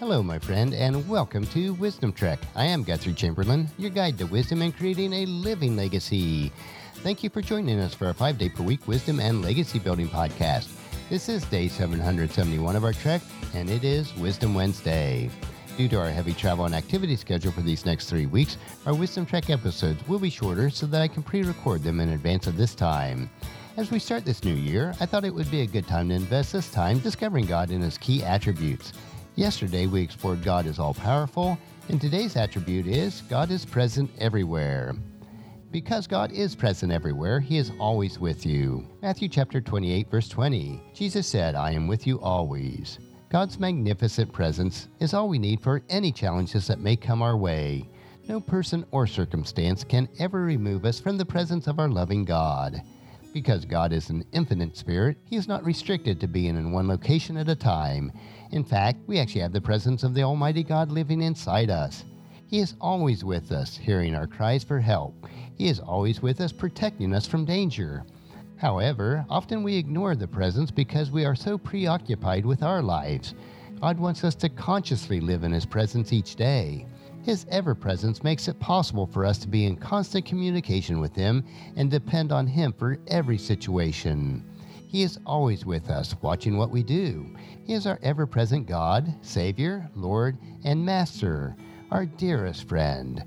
Hello, my friend, and welcome to Wisdom Trek. I am Guthrie Chamberlain, your guide to wisdom and creating a living legacy. Thank you for joining us for our five day per week wisdom and legacy building podcast. This is day 771 of our trek, and it is Wisdom Wednesday. Due to our heavy travel and activity schedule for these next three weeks, our Wisdom Trek episodes will be shorter so that I can pre record them in advance of this time. As we start this new year, I thought it would be a good time to invest this time discovering God and His key attributes. Yesterday, we explored God is all powerful, and today's attribute is God is present everywhere. Because God is present everywhere, He is always with you. Matthew chapter 28, verse 20. Jesus said, I am with you always. God's magnificent presence is all we need for any challenges that may come our way. No person or circumstance can ever remove us from the presence of our loving God. Because God is an infinite spirit, He is not restricted to being in one location at a time. In fact, we actually have the presence of the Almighty God living inside us. He is always with us, hearing our cries for help. He is always with us, protecting us from danger. However, often we ignore the presence because we are so preoccupied with our lives. God wants us to consciously live in His presence each day. His ever presence makes it possible for us to be in constant communication with Him and depend on Him for every situation. He is always with us, watching what we do. He is our ever present God, Savior, Lord, and Master, our dearest friend.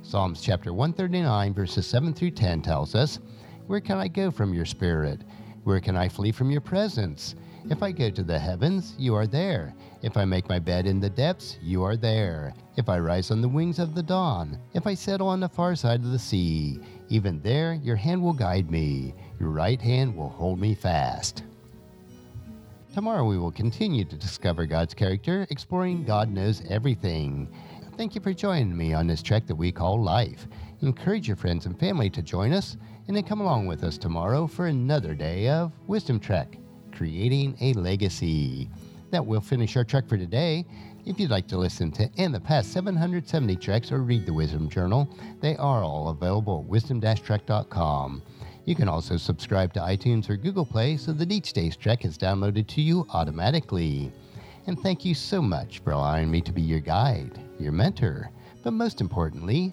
Psalms chapter 139, verses 7 through 10 tells us, Where can I go from your spirit? Where can I flee from your presence? If I go to the heavens, you are there. If I make my bed in the depths, you are there. If I rise on the wings of the dawn, if I settle on the far side of the sea, even there your hand will guide me, your right hand will hold me fast. Tomorrow we will continue to discover God's character, exploring God knows everything. Thank you for joining me on this trek that we call life. Encourage your friends and family to join us, and then come along with us tomorrow for another day of Wisdom Trek creating a legacy. That will finish our trek for today. If you'd like to listen to and the past 770 treks or read the Wisdom Journal, they are all available at wisdom-trek.com. You can also subscribe to iTunes or Google Play so that each day's trek is downloaded to you automatically. And thank you so much for allowing me to be your guide, your mentor, but most importantly,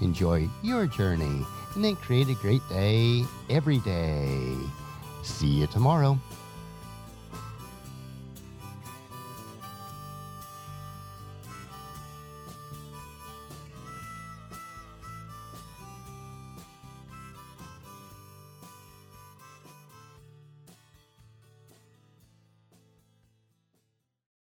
enjoy your journey and then create a great day every day. See you tomorrow.